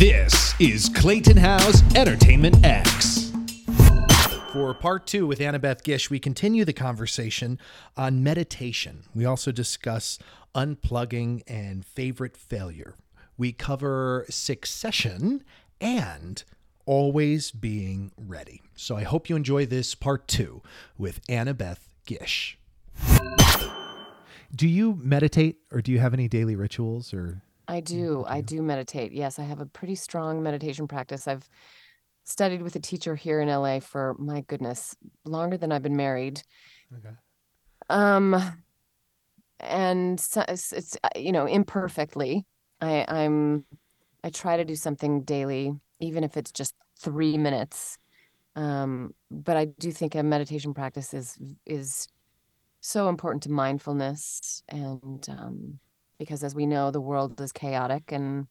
This is Clayton Howe's Entertainment X. For part two with Annabeth Gish, we continue the conversation on meditation. We also discuss unplugging and favorite failure. We cover succession and always being ready. So I hope you enjoy this part two with Annabeth Gish. Do you meditate or do you have any daily rituals or I do. I do meditate. Yes, I have a pretty strong meditation practice. I've studied with a teacher here in LA for my goodness, longer than I've been married. Okay. Um, and so it's, it's uh, you know imperfectly. I I'm I try to do something daily, even if it's just three minutes. Um, but I do think a meditation practice is is so important to mindfulness and um, because as we know the world is chaotic and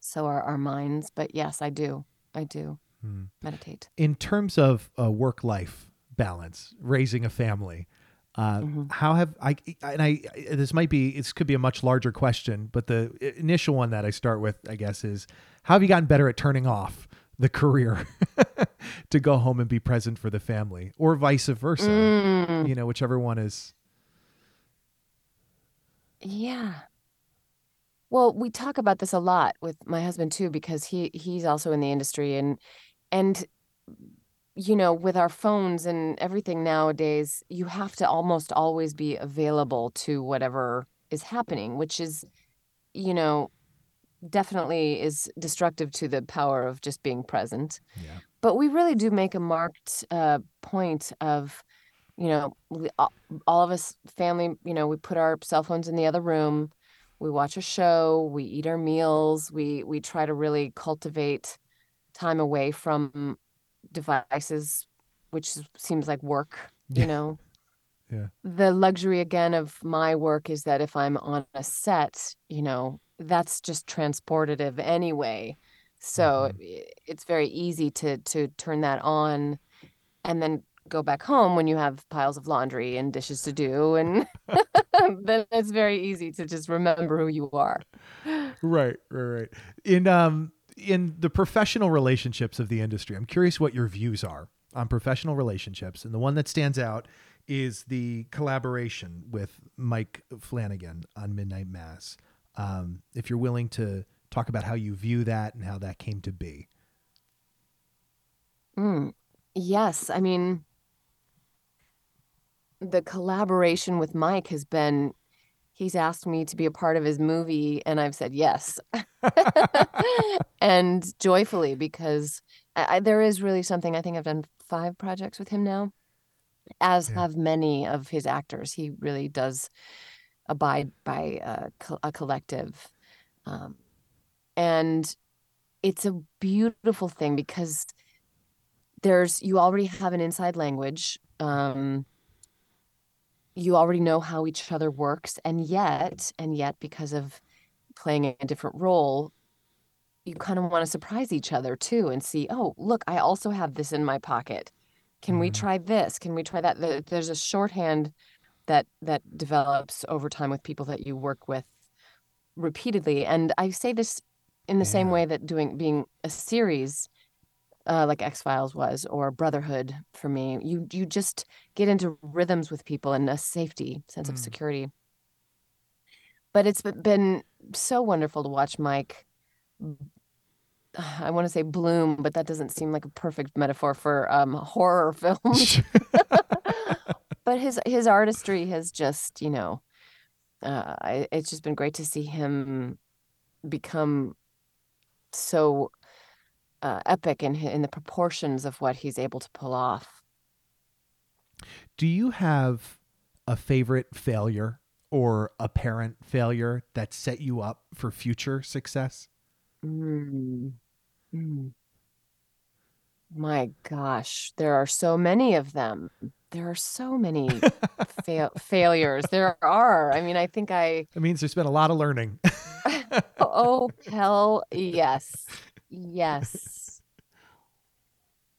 so are our minds but yes i do i do Hmm. meditate in terms of uh, work life balance, raising a family, uh, Mhm. how have I? And I this might be this could be a much larger question, but the initial one that I start with, I guess, is how have you gotten better at turning off the career to go home and be present for the family, or vice versa? Mm, You know, whichever one is. Yeah well we talk about this a lot with my husband too because he he's also in the industry and and you know with our phones and everything nowadays you have to almost always be available to whatever is happening which is you know definitely is destructive to the power of just being present Yeah. but we really do make a marked uh, point of you know we, all all of us family you know we put our cell phones in the other room we watch a show we eat our meals we we try to really cultivate time away from devices which seems like work Yeah. you know Yeah. the luxury again of my work is that if i'm on a set you know that's just transportative anyway so mm-hmm. i- it's very easy to to turn that on and then go back home when you have piles of laundry and dishes to do and then it's very easy to just remember who you are Right, right, right. In um in the professional relationships of the industry, I'm curious what your views are on professional relationships. And the one that stands out is the collaboration with Mike Flanagan on Midnight Mass. Um, if you're willing to talk about how you view that and how that came to be. Mm, yes, I mean, the collaboration with Mike has been, he's asked me to be a part of his movie, and I've said yes. And joyfully, because I, I, there is really something, I think I've done five projects with him now, as Yeah. have many of his actors. He really does abide by a, a collective. Um, and it's a beautiful thing because there's you already have an inside language um you already know how each other works and yet and yet because of playing a different role you kind of want to surprise each other too and see oh look i also have this in my pocket. Can we Mhm. try this? Can we try that? There's a shorthand that that develops over time with people that you work with repeatedly and i say this in the same way that doing being a series uh, like X Files was, or Brotherhood for me. You you just get into rhythms with people and a safety sense of Mm. security. But it's been so wonderful to watch Mike. I want to say bloom, but that doesn't seem like a perfect metaphor for um, horror films. but his his artistry has just you know, uh, it's just been great to see him become so uh, epic in in the proportions of what he's able to pull off. Do you have a favorite failure or apparent failure that set you up for future success? Mm. Mm. My gosh, there are so many of them. There are so many fail failures. There are. I mean, I think I. It means there's been a lot of learning. Oh, hell yes. Yes.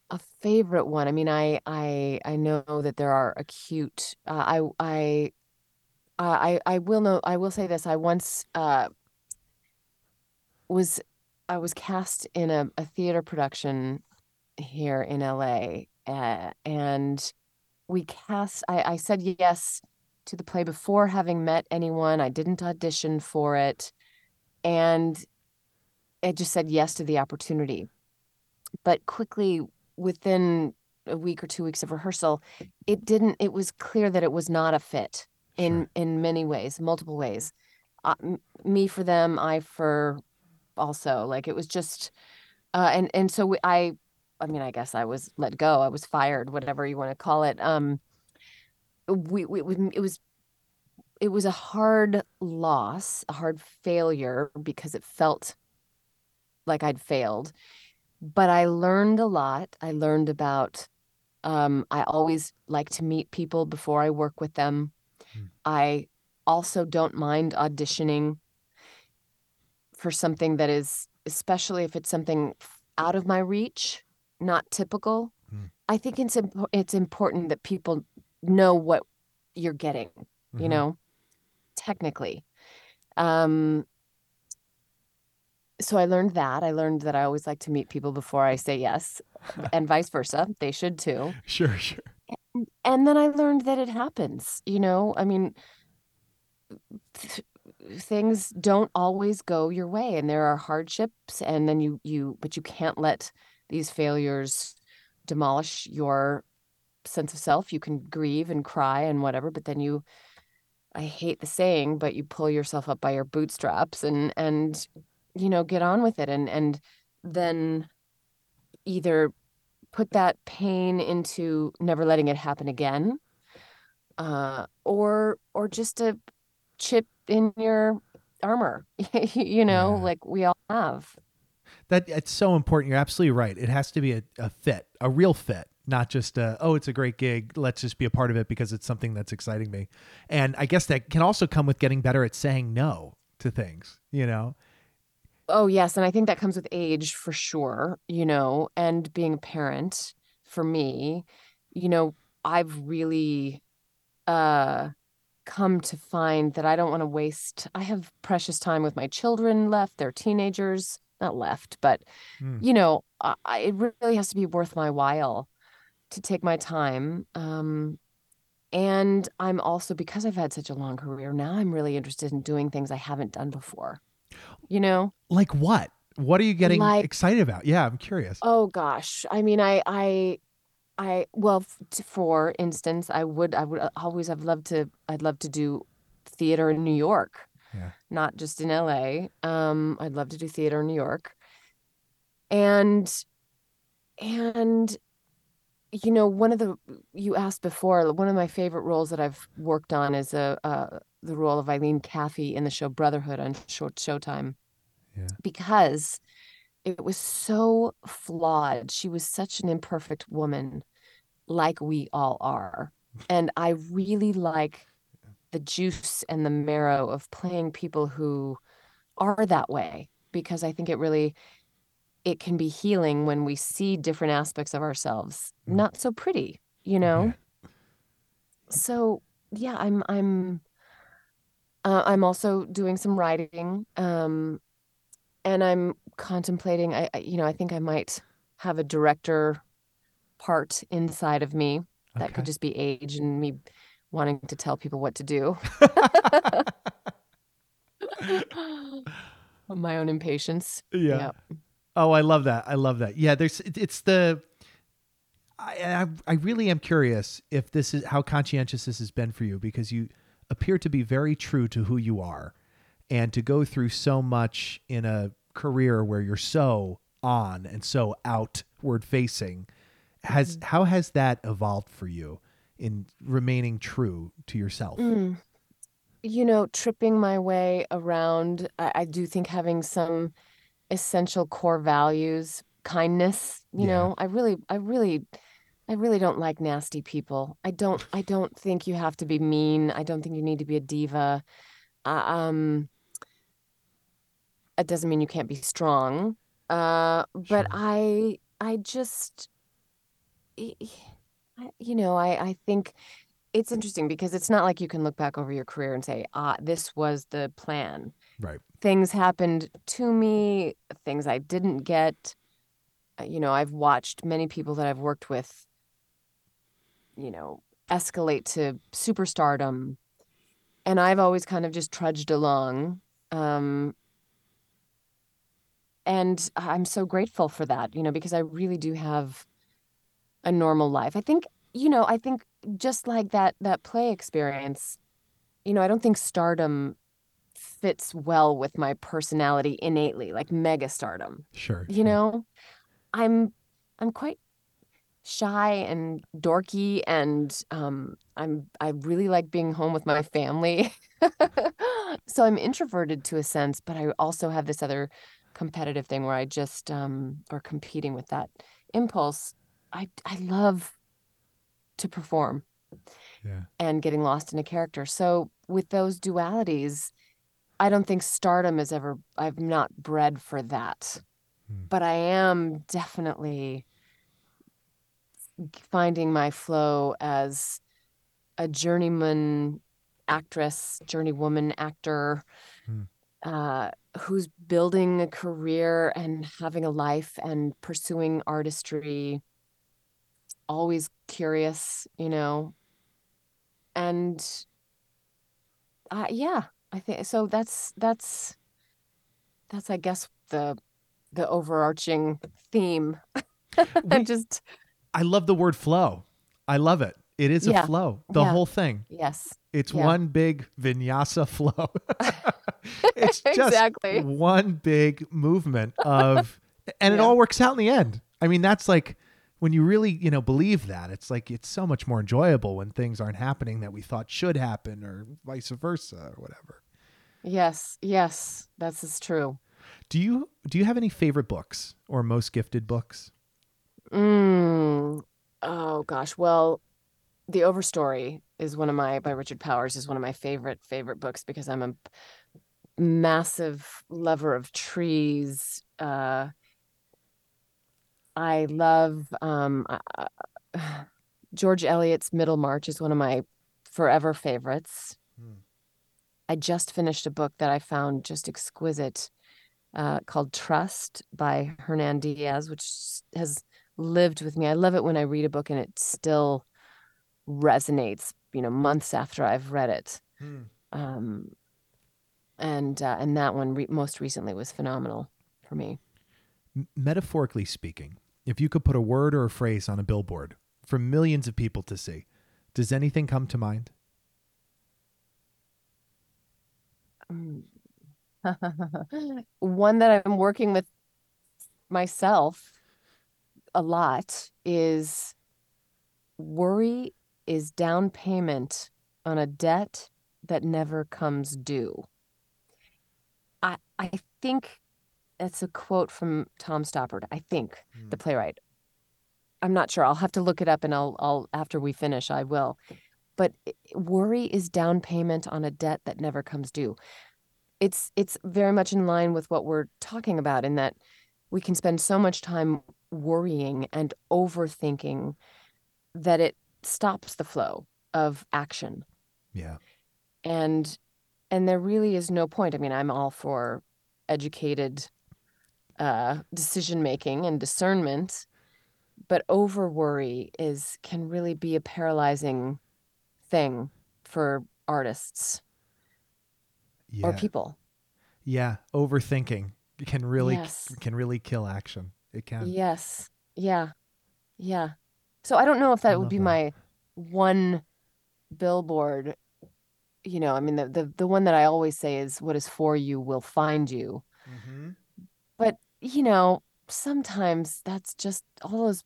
A favorite one. I mean, I I I know that there are acute. Uh, I I I I will know. I will say this. I once uh was I was cast in a, a theater production here in LA, uh, and we cast. I, I said yes to the play before having met anyone. I didn't audition for it, and I just said yes to the opportunity. But quickly, within a week or two weeks of rehearsal, it didn't. It was clear that it was not a fit in Sure. in many ways, multiple ways. Uh, m- me for them, I for also. Like it was just, uh, and and so we, I, I mean, I guess I was let go. I was fired, whatever you want to call it. Um, we, we, we it was it was a hard loss, a hard failure because it felt like I'd failed. But I learned a lot. I learned about um, I always like to meet people before I work with them. Hmm. I also don't mind auditioning for something that is, especially if it's something out of my reach, not typical. Hmm. I think it's impo- it's important that people know what you're getting. You Mhm. know, technically. Um, so I learned that. I learned that I always like to meet people before I say yes, and vice versa. They should too. Sure, sure. And then I learned that it happens, you know? I mean, th- things don't always go your way and there are hardships and then you you but you can't let these failures demolish your sense of self. You can grieve and cry and whatever, but then you I hate the saying, but you pull yourself up by your bootstraps and and you know, get on with it and and then either put that pain into never letting it happen again uh or or just a chip in your armor you know Yeah. like we all have That it's so important. You're absolutely right. It has to be a, a fit, a real fit, not just a, oh, it's a great gig. Let's just be a part of it because it's something that's exciting me. And I guess that can also come with getting better at saying no to things, you know? Oh yes and i think that comes with age for sure you know and being a parent for me you know i've really uh come to find that i don't want to waste i have precious time with my children left they're teenagers not left but Mm. you know I, it really has to be worth my while to take my time um and i'm also because i've had such a long career now i'm really interested in doing things i haven't done before you know Like what? What are you getting Like- excited about? Yeah, I'm curious. Oh gosh. I mean, I, I, I, well, for instance, I would, I would uh, always have loved to, I'd love to do theater in New York, Yeah. not just in LA. Um, I'd love to do theater in New York. And, and, you know, one of the, you asked before, one of my favorite roles that I've worked on is a, uh, the role of Eileen Caffee in the show Brotherhood on short Showtime Yeah. because it was so flawed. She was such an imperfect woman, like we all are. And I really like the juice and the marrow of playing people who are that way because I think it really it can be healing when we see different aspects of ourselves Mm. not so pretty, you know? So, yeah, I'm I'm uh, I'm also doing some writing. Um and I'm contemplating I, I you know, I think I might have a director part inside of me that Okay. could just be age and me wanting to tell people what to do. My own impatience. yeah. Yep. Oh, I love that. I love that. Yeah, there's it's the I, I I really am curious if this is how conscientious this has been for you because you appear to be very true to who you are and to go through so much in a career where you're so on and so outward facing has how has that evolved for you in remaining true to yourself? Mm. You know, tripping my way around, I, I do think having some essential core values, kindness, you Yeah. know, I really, I really, I really don't like nasty people. I don't, I don't think you have to be mean. I don't think you need to be a diva. Uh, um, it doesn't mean you can't be strong. Uh, but Sure. I, I just, y- y- I- you know, I, I think it's interesting because it's not like you can look back over your career and say, ah, this was the plan. Right. Things happened to me, things I didn't get. Uh, You know, I've watched many people that I've worked with, you know, escalate to superstardom, and I've always kind of just trudged along. Um, and I'm so grateful for that, you know, because I really do have a normal life. I think, you know, I think just like that that play experience, you know, I don't think stardom fits well with my personality innately, like mega stardom. Sure. You sure. know, I'm I'm quite shy and dorky and um I'm I really like being home with my family. so I'm introverted to a sense, but I also have this other competitive thing where I just um or competing with that impulse. I I love to perform Yeah. and getting lost in a character. So with those dualities, I don't think stardom is ever I've not bred for that. Hmm. But I am definitely finding my flow as a journeyman actress, journeywoman actor, Hmm. uh, who's building a career and having a life and pursuing artistry, always curious, you know. And uh, yeah, I think so. That's that's that's I guess the the overarching theme. We- just I love the word flow. I love it. It is a flow. The Yeah. whole thing. yes, It's Yeah. one big vinyasa flow. it's just Exactly. one big movement of and it all works out in the end. I mean, that's like when you really, you know, believe that, it's like it's so much more enjoyable when things aren't happening that we thought should happen or vice versa or whatever. Yes, yes. That's is true. Do you do you have any favorite books or most gifted books? Mm. Oh gosh. Well, The Overstory is one of my by Richard Powers is one of my favorite favorite books because I'm a massive lover of trees. Uh, I love um, uh, George Eliot's Middlemarch is one of my forever favorites. Hmm. I just finished a book that I found just exquisite uh, called Trust by Hernan Diaz, which has lived with me. I love it when I read a book and it still resonates, you know, months after I've read it. Um, and uh, and that one re- most recently was phenomenal for me. Metaphorically speaking, if you could put a word or a phrase on a billboard for millions of people to see, does anything come to mind? Mm. One that I'm working with myself a lot is worry is down payment on a debt that never comes due. I I think that's a quote from Tom Stoppard. I think the playwright. I'm not sure. I'll have to look it up and I'll I'll after we finish I will. But worry is down payment on a debt that never comes due. It's it's very much in line with what we're talking about in that we can spend so much time worrying and overthinking that it stops the flow of action Yeah. and and there really is no point i mean i'm all for educated uh decision making and discernment but over worry is can really be a paralyzing thing for artists Yeah. or people Yeah, overthinking can really Yes. can really kill action. It can. yes yeah yeah so i don't know if that would be that. my one billboard you know i mean the, the the one that i always say is what is for you will find you Mhm. But, you know, sometimes that's just all those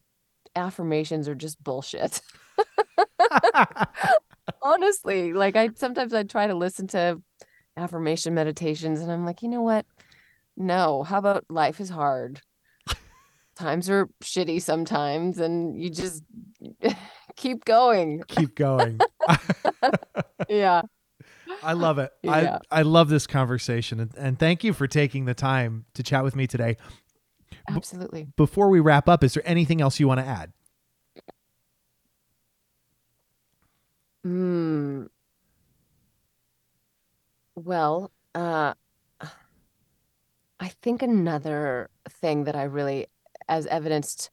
affirmations are just bullshit. Honestly, like I sometimes I try to listen to affirmation meditations and I'm like, you know what? No, how about life is hard? Times are shitty sometimes and you just keep going. Keep going. Yeah. I love it. Yeah. I I love this conversation and, and thank you for taking the time to chat with me today. Absolutely. Before we wrap up, is there anything else you want to add? Mm. Well, uh, I think another thing that I really, as evidenced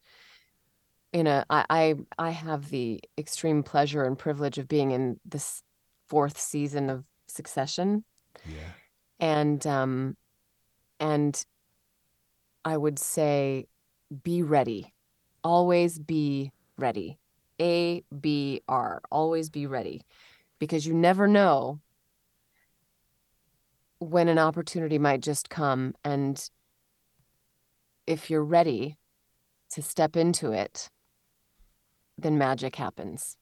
in a, I, I, I have the extreme pleasure and privilege of being in this fourth season of Succession, Yeah. and um, and I would say, be ready, always be ready. A B R, always be ready, because you never know when an opportunity might just come and if you're ready to step into it then magic happens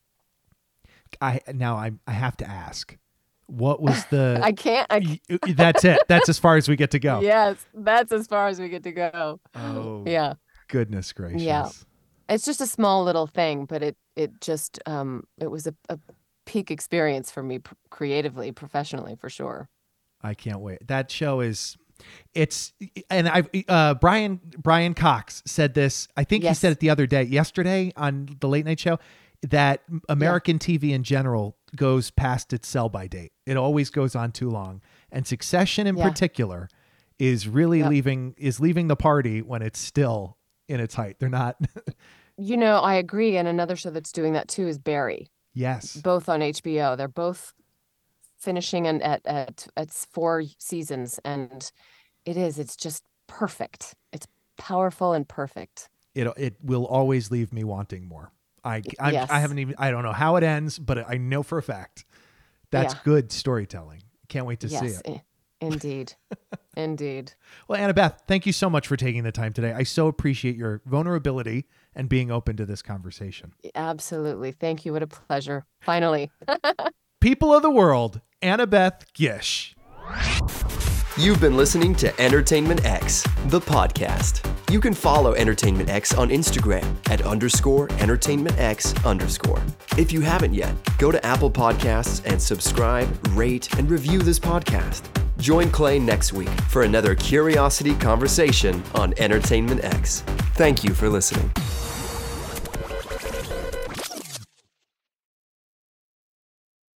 I now I I have to ask, what was the? i can't I, that's it. That's as far as we get to go. yes that's as far as we get to go Oh yeah goodness gracious. Yeah. It's just a small little thing but it it just um it was a, a peak experience for me creatively professionally for sure I can't wait. That show is it's and I uh Brian Brian Cox said this. I think he said it the other day, yesterday on the late night show that American TV in general goes past its sell by date. It always goes on too long. And Succession in Yeah. particular is really Yep. leaving is leaving the party when it's still in its height. They're not you know i agree and another show that's doing that too is barry yes. both on HBO. They're both finishing and at at at four seasons, and it is. It's just perfect. It's powerful and perfect. it it will always leave me wanting more. I I, Yes. I haven't even I don't know how it ends, but I know for a fact that's Yeah. good storytelling. Can't wait to see it. indeed, indeed. Well, Annabeth, thank you so much for taking the time today. I so appreciate your vulnerability and being open to this conversation. Absolutely. Thank you. What a pleasure. Finally. People of the world, Annabeth Gish. You've been listening to Entertainment X, the podcast. You can follow Entertainment X on Instagram at underscore Entertainment X underscore. If you haven't yet, go to Apple Podcasts and subscribe, rate, and review this podcast. Join Clay next week for another curiosity conversation on Entertainment X. Thank you for listening.